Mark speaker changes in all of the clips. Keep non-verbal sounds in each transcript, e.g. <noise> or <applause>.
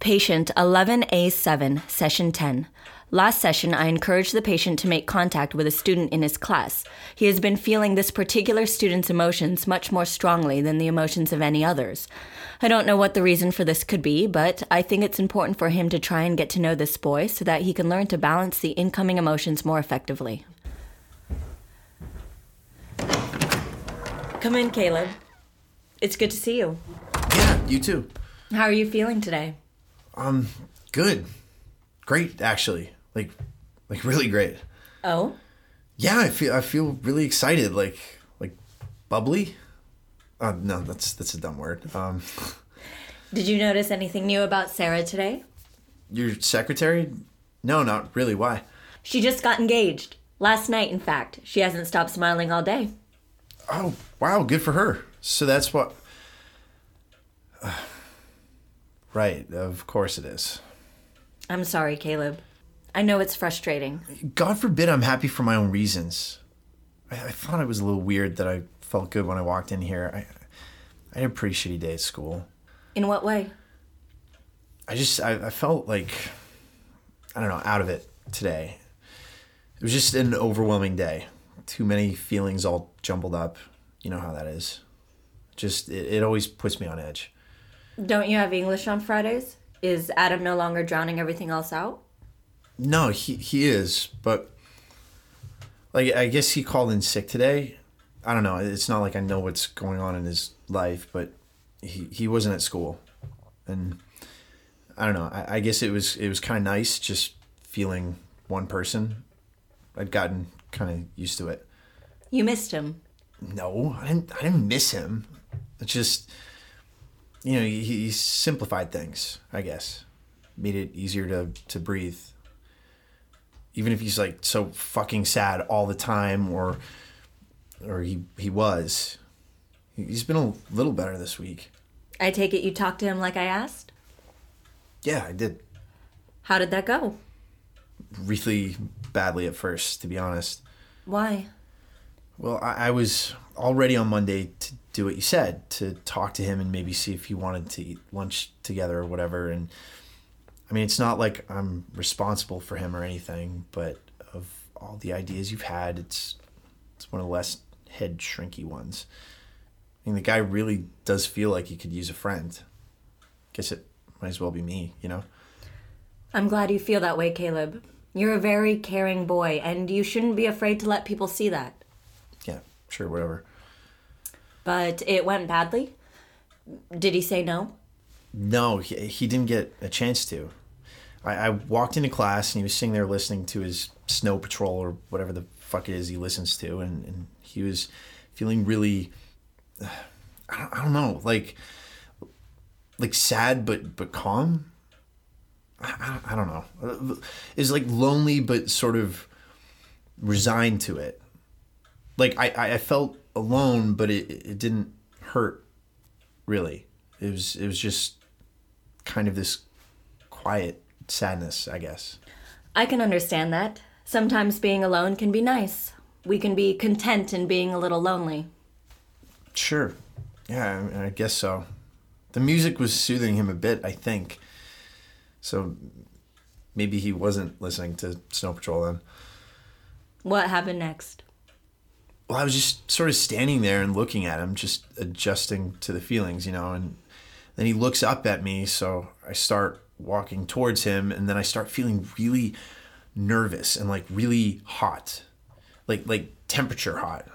Speaker 1: Patient 11A7, Session 10. Last session, I encouraged the patient to make contact with a student in his class. He has been feeling this particular student's emotions much more strongly than the emotions of any others. I don't know what the reason for this could be, but I think it's important for him to try and get to know this boy so that he can learn to balance the incoming emotions more effectively. Come in, Caleb. It's good to see you.
Speaker 2: Yeah, you too.
Speaker 1: How are you feeling today?
Speaker 2: Um, good, great actually. Like, like really great.
Speaker 1: Oh?
Speaker 2: Yeah, I feel I feel really excited. Like, like bubbly. Uh, no, that's that's a dumb word. Um, <laughs>
Speaker 1: Did you notice anything new about Sarah today?
Speaker 2: your secretary? No, not really. Why?
Speaker 1: She just got engaged. Last night, in fact. She hasn't stopped smiling all day.
Speaker 2: Oh, wow, good for her. So that's what. Right, of course it is.
Speaker 1: I'm sorry, Caleb. I know it's frustrating.
Speaker 2: God forbid I'm happy for my own reasons. I, I thought it was a little weird that I felt good when I walked in here. I, I had a pretty shitty day at school.
Speaker 1: In what way?
Speaker 2: I just, I, I felt like, I don't know, out of it today. It was just an overwhelming day. Too many feelings all jumbled up. You know how that is. Just, it, it always puts me on edge.
Speaker 1: Don't you have English on Fridays? Is Adam no longer drowning everything else out?
Speaker 2: No, he he is, but like I guess he called in sick today. I don't know. It's not like I know what's going on in his life, but he he wasn't at school, and I don't know. I, I guess it was it was kind of nice just feeling one person. I'd gotten kind of used to it.
Speaker 1: You missed him.
Speaker 2: No, I didn't. I didn't miss him. It's just you know he, he simplified things. I guess made it easier to to breathe even if he's like so fucking sad all the time or or he he was he's been a little better this week
Speaker 1: I take it you talked to him like I asked?
Speaker 2: yeah i did
Speaker 1: How did that go?
Speaker 2: really badly at first to be honest
Speaker 1: Why?
Speaker 2: well i, I was already on monday to do what you said to talk to him and maybe see if he wanted to eat lunch together or whatever. And i mean it's not like i'm responsible for him or anything but of all the ideas you've had it's it's one of the less head shrinky ones. I mean the guy really does feel like he could use a friend. Guess it might as well be me you know?
Speaker 1: I'm glad you feel that way, Caleb. You're a very caring boy, and you shouldn't be afraid to let people see that.
Speaker 2: yeah sure whatever
Speaker 1: But it went badly? Did he say no?
Speaker 2: No, he, he didn't get a chance to. I, I walked into class and he was sitting there listening to his Snow Patrol or whatever the fuck it is he listens to, and, and he was feeling really, <sighs> I don't, I don't know, like, like sad but but calm. I, I, I don't know. Is like lonely but sort of resigned to it. Like I, I I felt alone, but it, it didn't hurt really. It was it was just kind of this quiet sadness, I guess.
Speaker 1: I can understand that. Sometimes being alone can be nice. We can be content in being a little lonely.
Speaker 2: Sure. Yeah, I, I guess so. The music was soothing him a bit, I think. So maybe he wasn't listening to Snow Patrol then.
Speaker 1: What happened next?
Speaker 2: Well, I was just sort of standing there and looking at him, just adjusting to the feelings, you know, and then he looks up at me, so I start walking towards him and then I start feeling really nervous and like really hot. Like like temperature hot.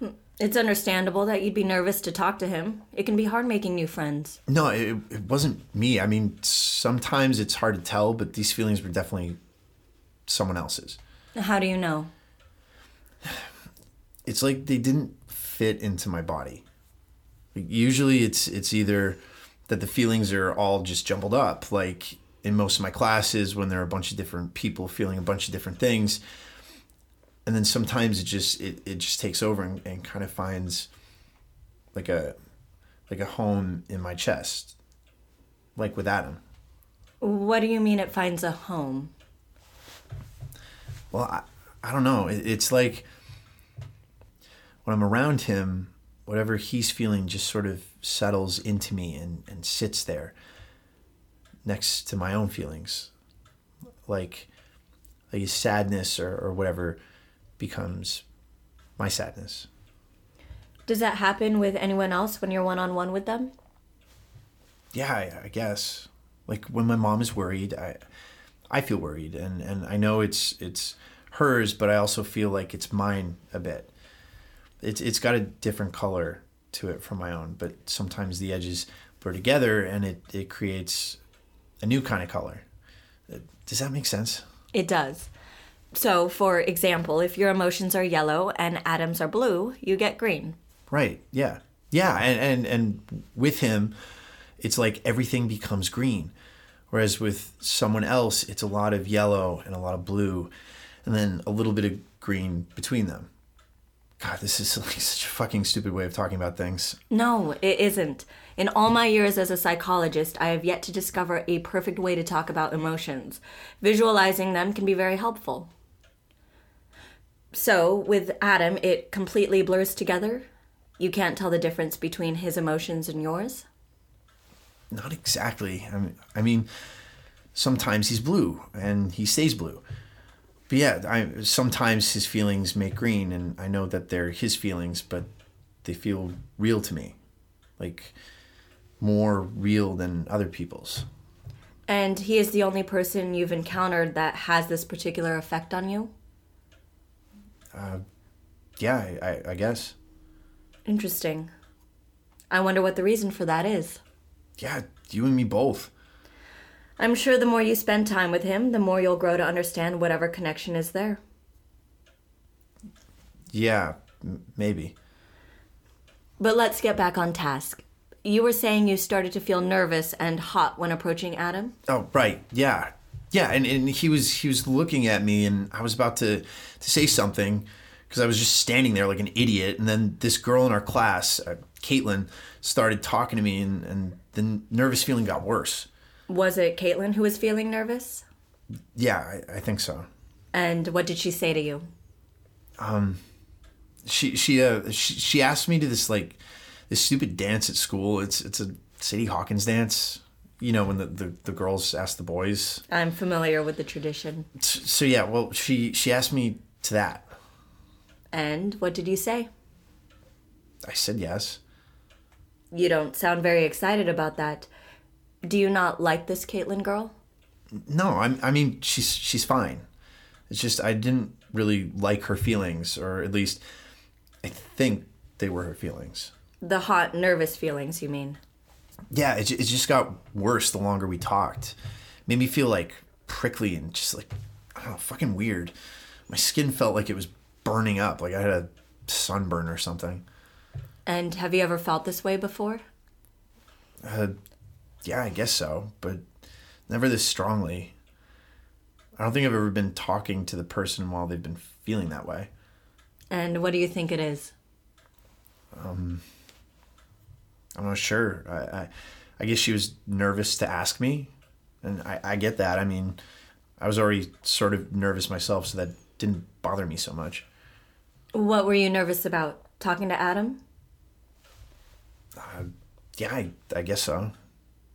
Speaker 2: Hmm.
Speaker 1: It's understandable that you'd be nervous to talk to him. It can be hard making new friends.
Speaker 2: No, it, it wasn't me. I mean, sometimes it's hard to tell, but these feelings were definitely someone else's.
Speaker 1: How do you know?
Speaker 2: It's like they didn't fit into my body. Like, usually it's it's either that the feelings are all just jumbled up, like in most of my classes when there are a bunch of different people feeling a bunch of different things. And then sometimes it just it, it just takes over and, and kind of finds like a like a home in my chest. Like with Adam.
Speaker 1: What do you mean it finds a home?
Speaker 2: Well, I, I don't know. It, it's like when I'm around him, whatever he's feeling just sort of settles into me and, and sits there. next to my own feelings. Like, like sadness or, or whatever becomes my sadness.
Speaker 1: Does that happen with anyone else when you're one on one with them?
Speaker 2: Yeah, I, I guess. Like when my mom is worried, I I feel worried and, and I know it's it's hers, but I also feel like it's mine a bit. It's it's got a different color to it from my own, but sometimes the edges blur together and it, it creates a new kind of color. Does that make sense?
Speaker 1: It does. So, for example, if your emotions are yellow and Adam's are blue, you get green.
Speaker 2: Right. Yeah. Yeah. And, and, and with him, it's like everything becomes green. Whereas with someone else, it's a lot of yellow and a lot of blue and then a little bit of green between them. God, this is <laughs> like such a fucking stupid way of talking about things.
Speaker 1: No, it isn't. In all my years as a psychologist, I have yet to discover a perfect way to talk about emotions. Visualizing them can be very helpful. So, with Adam, it completely blurs together. You can't tell the difference between his emotions and yours.
Speaker 2: Not exactly. I mean, I mean sometimes he's blue and he stays blue. But yeah, I, sometimes his feelings make green, and I know that they're his feelings, but they feel real to me. Like, more real than other people's.
Speaker 1: And he is the only person you've encountered that has this particular effect on you?
Speaker 2: Uh, yeah, I, I, I guess.
Speaker 1: Interesting. I wonder what the reason for that is.
Speaker 2: Yeah, you and me both.
Speaker 1: I'm sure the more you spend time with him, the more you'll grow to understand whatever connection is there.
Speaker 2: Yeah, m- maybe.
Speaker 1: But let's get back on task. You were saying you started to feel nervous and hot when approaching Adam?
Speaker 2: Oh, right. Yeah. Yeah, and, and he was he was looking at me and I was about to to say something because I was just standing there like an idiot and then this girl in our class, uh, Caitlin, started talking to me and and the nervous feeling got worse.
Speaker 1: Was it Caitlin who was feeling nervous?
Speaker 2: Yeah, I, I think so.
Speaker 1: And what did she say to you?
Speaker 2: Um, She she uh she, she asked me to this like this stupid dance at school. It's it's a Sadie Hawkins dance. You know when the, the, the girls ask the boys.
Speaker 1: I'm familiar with the tradition.
Speaker 2: S- So yeah, well she she asked me to that.
Speaker 1: And what did you say?
Speaker 2: I said yes.
Speaker 1: You don't sound very excited about that. Do you not like this Caitlin girl?
Speaker 2: No, I'm, I mean she's she's fine. It's just I didn't really like her feelings, or at least I think they were her feelings.
Speaker 1: The hot, nervous feelings, you mean?
Speaker 2: Yeah, it, it just got worse the longer we talked. Made me feel like prickly and just like I don't know, fucking weird. My skin felt like it was burning up, like I had a sunburn or something.
Speaker 1: And have you ever felt this way before?
Speaker 2: Uh, yeah, I guess so, but never this strongly. I don't think I've ever been talking to the person while they've been feeling that way.
Speaker 1: And what do you think it is?
Speaker 2: Um, I'm not sure. I, I, I guess she was nervous to ask me, and I, I get that. I mean, I was already sort of nervous myself, so that didn't bother me so much.
Speaker 1: What were you nervous about? Talking to Adam?
Speaker 2: Yeah, I, I guess so.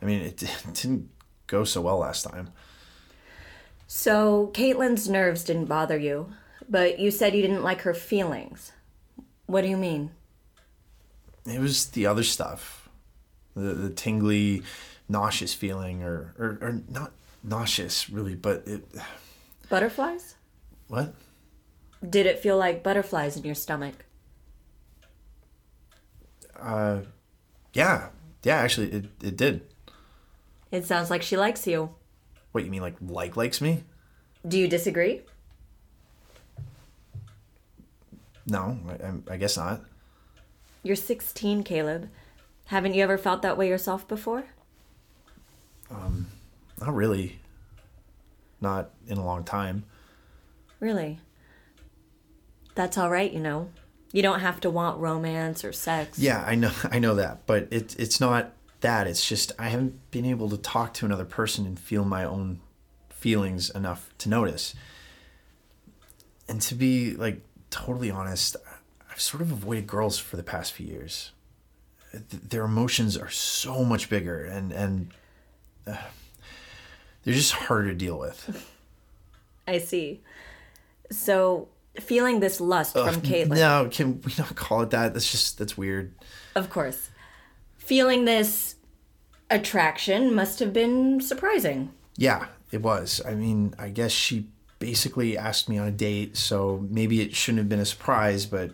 Speaker 2: I mean, <laughs> it, didn't go so well last time.
Speaker 1: So, Caitlin's nerves didn't bother you, but you said you didn't like her feelings. What do you mean?
Speaker 2: It was the other stuff, the the tingly, nauseous feeling, or or, or not nauseous really, but it. <sighs>
Speaker 1: Butterflies?
Speaker 2: What?
Speaker 1: Did it feel like butterflies in your stomach?
Speaker 2: Uh, yeah, yeah. Actually, it it did.
Speaker 1: It sounds like she likes you.
Speaker 2: What you mean, like like likes me?
Speaker 1: Do you disagree?
Speaker 2: No, I, I- guess not.
Speaker 1: You're 16, Caleb. Haven't you ever felt that way yourself before?
Speaker 2: Um, not really. Not in a long time.
Speaker 1: Really? That's all right, you know. You don't have to want romance or sex.
Speaker 2: Yeah, I know, <laughs> I know that, but it it's not that. It's just I haven't been able to talk to another person and feel my own feelings enough to notice. And to be like totally honest, I've sort of avoided girls for the past few years. Their emotions are so much bigger, and and uh, they're just harder to deal with. <laughs>
Speaker 1: I see. So, feeling this lust from Caitlin.
Speaker 2: No, can we not call it that? That's just that's weird.
Speaker 1: Of course. Feeling this attraction must have been surprising.
Speaker 2: Yeah, it was. I mean, I guess she basically asked me on a date, so maybe it shouldn't have been a surprise, but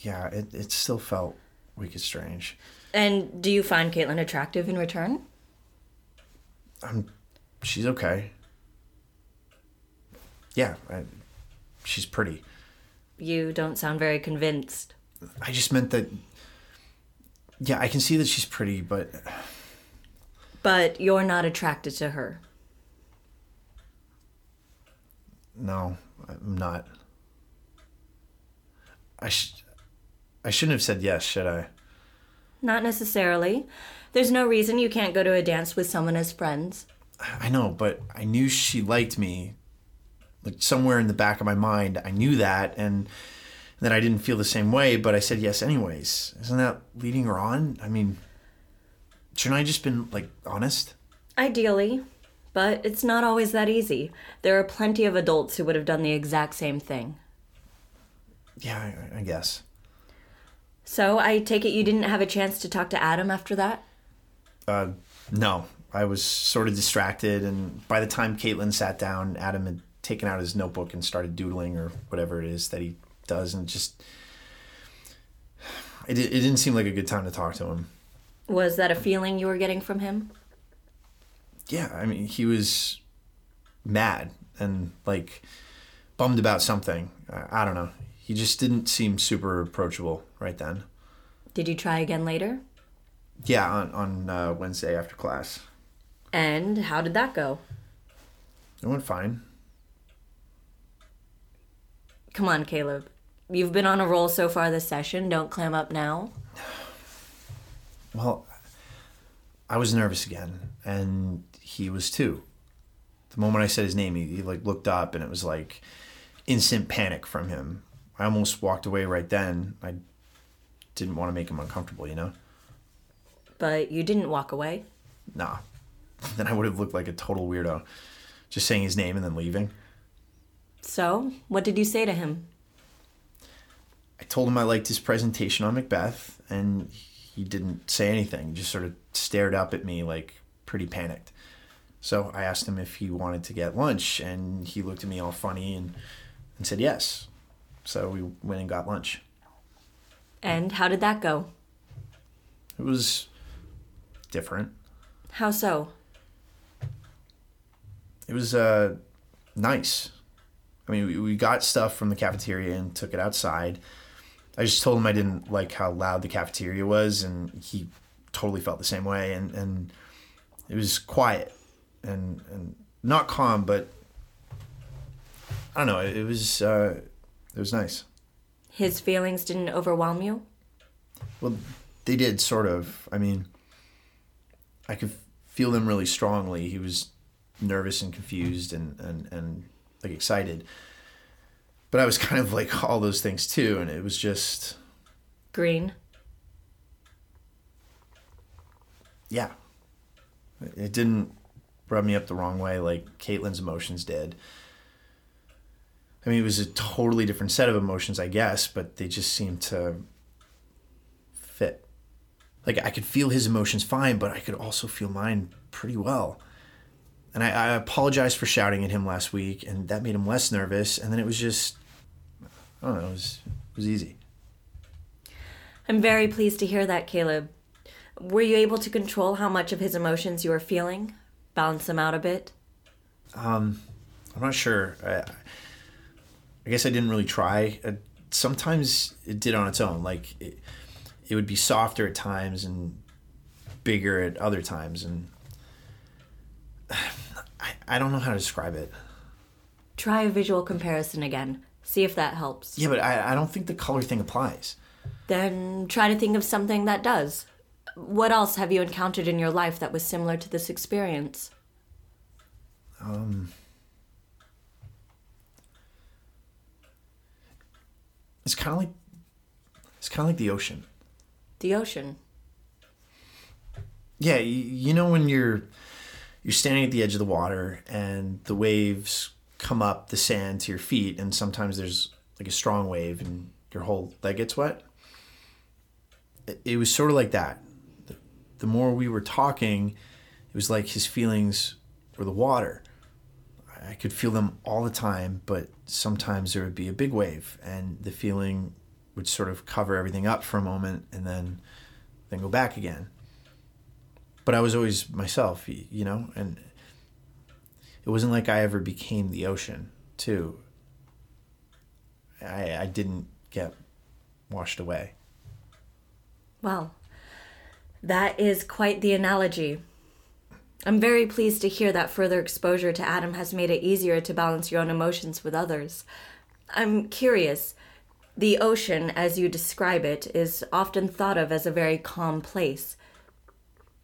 Speaker 2: yeah, it, it still felt wicked strange.
Speaker 1: And do you find Caitlin attractive in return?
Speaker 2: I'm, she's okay. Yeah, I, she's pretty.
Speaker 1: You don't sound very convinced.
Speaker 2: I just meant that. Yeah, I can see that she's pretty, but
Speaker 1: But you're not attracted to her.
Speaker 2: no, I'm not. I sh- I shouldn't have said yes, should I?
Speaker 1: Not necessarily. There's no reason you can't go to a dance with someone as friends.
Speaker 2: I know, but I knew she liked me. Like somewhere in the back of my mind, I knew that, and then I didn't feel the same way. But I said yes anyways. Isn't that leading her on? I mean, shouldn't I just been like honest?
Speaker 1: Ideally. But it's not always that easy. There are plenty of adults who would have done the exact same thing.
Speaker 2: Yeah, I, I guess.
Speaker 1: So I take it you didn't have a chance to talk to Adam after that?
Speaker 2: Uh, no, I was sort of distracted, and by the time Caitlin sat down, Adam had taken out his notebook and started doodling or whatever it is that he does, and just it, it didn't seem like a good time to talk to him.
Speaker 1: Was that a feeling you were getting from him?
Speaker 2: yeah, I mean, he was mad and like bummed about something. I, I don't know. He just didn't seem super approachable right then.
Speaker 1: Did you try again later?
Speaker 2: Yeah, on on uh, Wednesday after class,
Speaker 1: And how did that go?
Speaker 2: it went fine.
Speaker 1: Come on, Caleb. You've been on a roll so far this session. Don't clam up now.
Speaker 2: Well, I was nervous again, and he was too. The moment I said his name, he, he like looked up, and it was like instant panic from him. I almost walked away right then. I didn't want to make him uncomfortable, you know.
Speaker 1: But you didn't walk away.
Speaker 2: Nah. <laughs> Then I would have looked like a total weirdo. Just saying his name and then leaving.
Speaker 1: So, what did you say to him?
Speaker 2: I told him I liked his presentation on Macbeth, and he didn't say anything. He just sort of stared up at me like pretty panicked. So I asked him if he wanted to get lunch, and he looked at me all funny and, and said yes. So we went and got lunch.
Speaker 1: And how did that go?
Speaker 2: It was different.
Speaker 1: How so?
Speaker 2: It was uh, nice. I mean, we, we got stuff from the cafeteria and took it outside. I just told him I didn't like how loud the cafeteria was, and he totally felt the same way. And, and it was quiet and, and not calm, but I don't know. It, it was uh, it was nice.
Speaker 1: His feelings didn't overwhelm you?
Speaker 2: Well, they did sort of. I mean, I could feel them really strongly. He was nervous and confused and and and like excited. But I was kind of like all those things too, and it was just
Speaker 1: Green.
Speaker 2: yeah. It didn't rub me up the wrong way like Caitlin's emotions did. I mean, it was a totally different set of emotions, I guess, but they just seemed to fit. Like I could feel his emotions fine, but I could also feel mine pretty well. And I, I apologized for shouting at him last week, and that made him less nervous. And then it was just, I don't know, it was, it was easy.
Speaker 1: I'm very pleased to hear that, Caleb. Were you able to control how much of his emotions you were feeling? Balance them out a bit?
Speaker 2: Um, I'm not sure. I, I guess I didn't really try. Uh, sometimes it did on its own. Like it, it would be softer at times and bigger at other times, and <sighs> I, I don't know how to describe it.
Speaker 1: Try a visual comparison again. See if that helps.
Speaker 2: Yeah, but I, I don't think the color thing applies.
Speaker 1: Then try to think of something that does. What else have you encountered in your life that was similar to this experience? Um.
Speaker 2: It's kind of like it's kind of like the ocean.
Speaker 1: The ocean.
Speaker 2: Yeah, you, you know when you're you're standing at the edge of the water and the waves come up the sand to your feet and sometimes there's like a strong wave and your whole leg gets wet. It, was sort of like that. The, the more we were talking it was like his feelings were the water. I could feel them all the time but sometimes there would be a big wave and the feeling would sort of cover everything up for a moment and then then go back again. But I was always myself, you know, and it wasn't like I ever became the ocean, too. I, I didn't get washed away.
Speaker 1: Well, that is quite the analogy. I'm very pleased to hear that further exposure to Adam has made it easier to balance your own emotions with others. I'm curious. The ocean, as you describe it, is often thought of as a very calm place.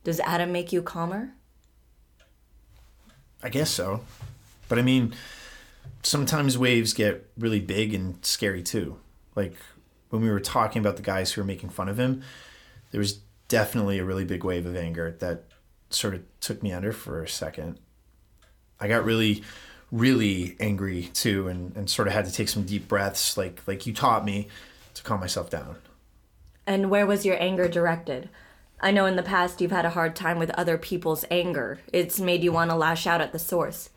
Speaker 1: Does Adam make you calmer?
Speaker 2: I guess so. But I mean, sometimes waves get really big and scary too. Like when we were talking about the guys who were making fun of him, there was definitely a really big wave of anger that sort of took me under for a second. I got really, really angry too and, and sort of had to take some deep breaths like like you taught me to calm myself down.
Speaker 1: And where was your anger directed? I know in the past you've had a hard time with other people's anger. It's made you want to lash out at the source.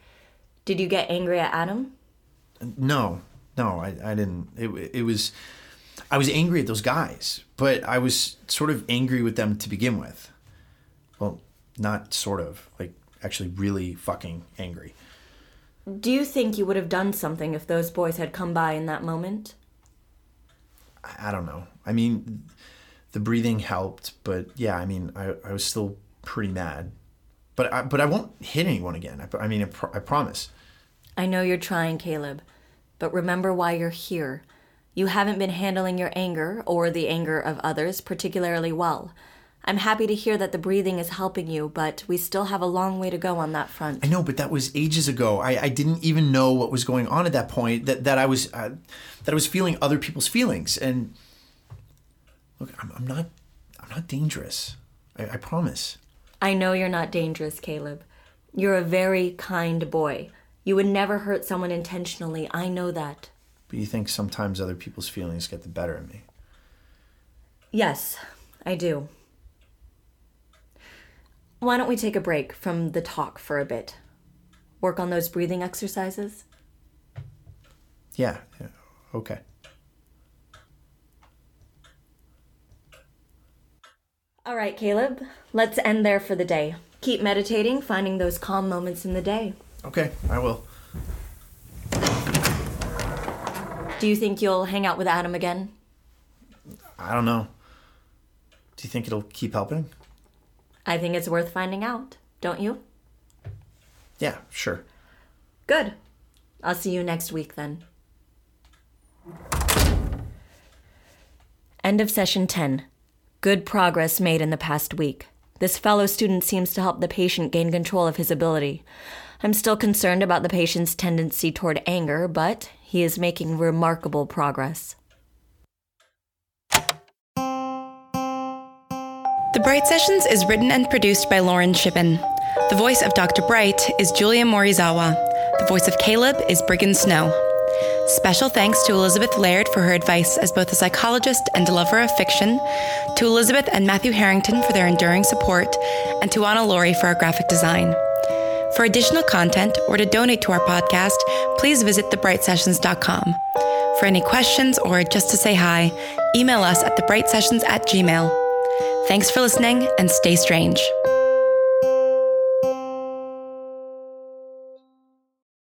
Speaker 1: Did you get angry at Adam?
Speaker 2: No, no, I, I didn't. It, it was, I was angry at those guys, but I was sort of angry with them to begin with. Well, not sort of, like actually really fucking angry.
Speaker 1: Do you think you would have done something if those boys had come by in that moment?
Speaker 2: I, I don't know. I mean, the breathing helped, but yeah, I mean, I, I was still pretty mad. But I, but I won't hit anyone again. I, I mean, I, I promise.
Speaker 1: I know you're trying, Caleb, but remember why you're here. You haven't been handling your anger or the anger of others particularly well. I'm happy to hear that the breathing is helping you, but we still have a long way to go on that front.
Speaker 2: I know, but that was ages ago. I, I didn't even know what was going on at that point. That that I was uh, that I was feeling other people's feelings, and Look, I'm, I'm not I'm not dangerous. I, I promise.
Speaker 1: I know you're not dangerous, Caleb. You're a very kind boy. You would never hurt someone intentionally. I know that.
Speaker 2: But you think sometimes other people's feelings get the better of me?
Speaker 1: Yes, I do. Why don't we take a break from the talk for a bit? Work on those breathing exercises?
Speaker 2: Yeah, yeah. okay.
Speaker 1: All right, Caleb, let's end there for the day. Keep meditating, finding those calm moments in the day.
Speaker 2: Okay, I will.
Speaker 1: Do you think you'll hang out with Adam again?
Speaker 2: I don't know. Do you think it'll keep helping?
Speaker 1: I think it's worth finding out, don't you?
Speaker 2: Yeah, sure.
Speaker 1: Good. I'll see you next week then. End of session 10. Good progress made in the past week. This fellow student seems to help the patient gain control of his ability. I'm still concerned about the patient's tendency toward anger, but he is making remarkable progress.
Speaker 3: The Bright Sessions is written and produced by Lauren Shippen. The voice of Dr. Bright is Julia Morizawa. The voice of Caleb is Briggon Snow. Special thanks to Elizabeth Laird for her advice as both a psychologist and a lover of fiction, to Elizabeth and Matthew Harrington for their enduring support, and to Anna Laurie for our graphic design. For additional content or to donate to our podcast, please visit thebrightsessions.com. For any questions or just to say hi, email us at thebrightsessions at gmail. Thanks for listening and stay strange.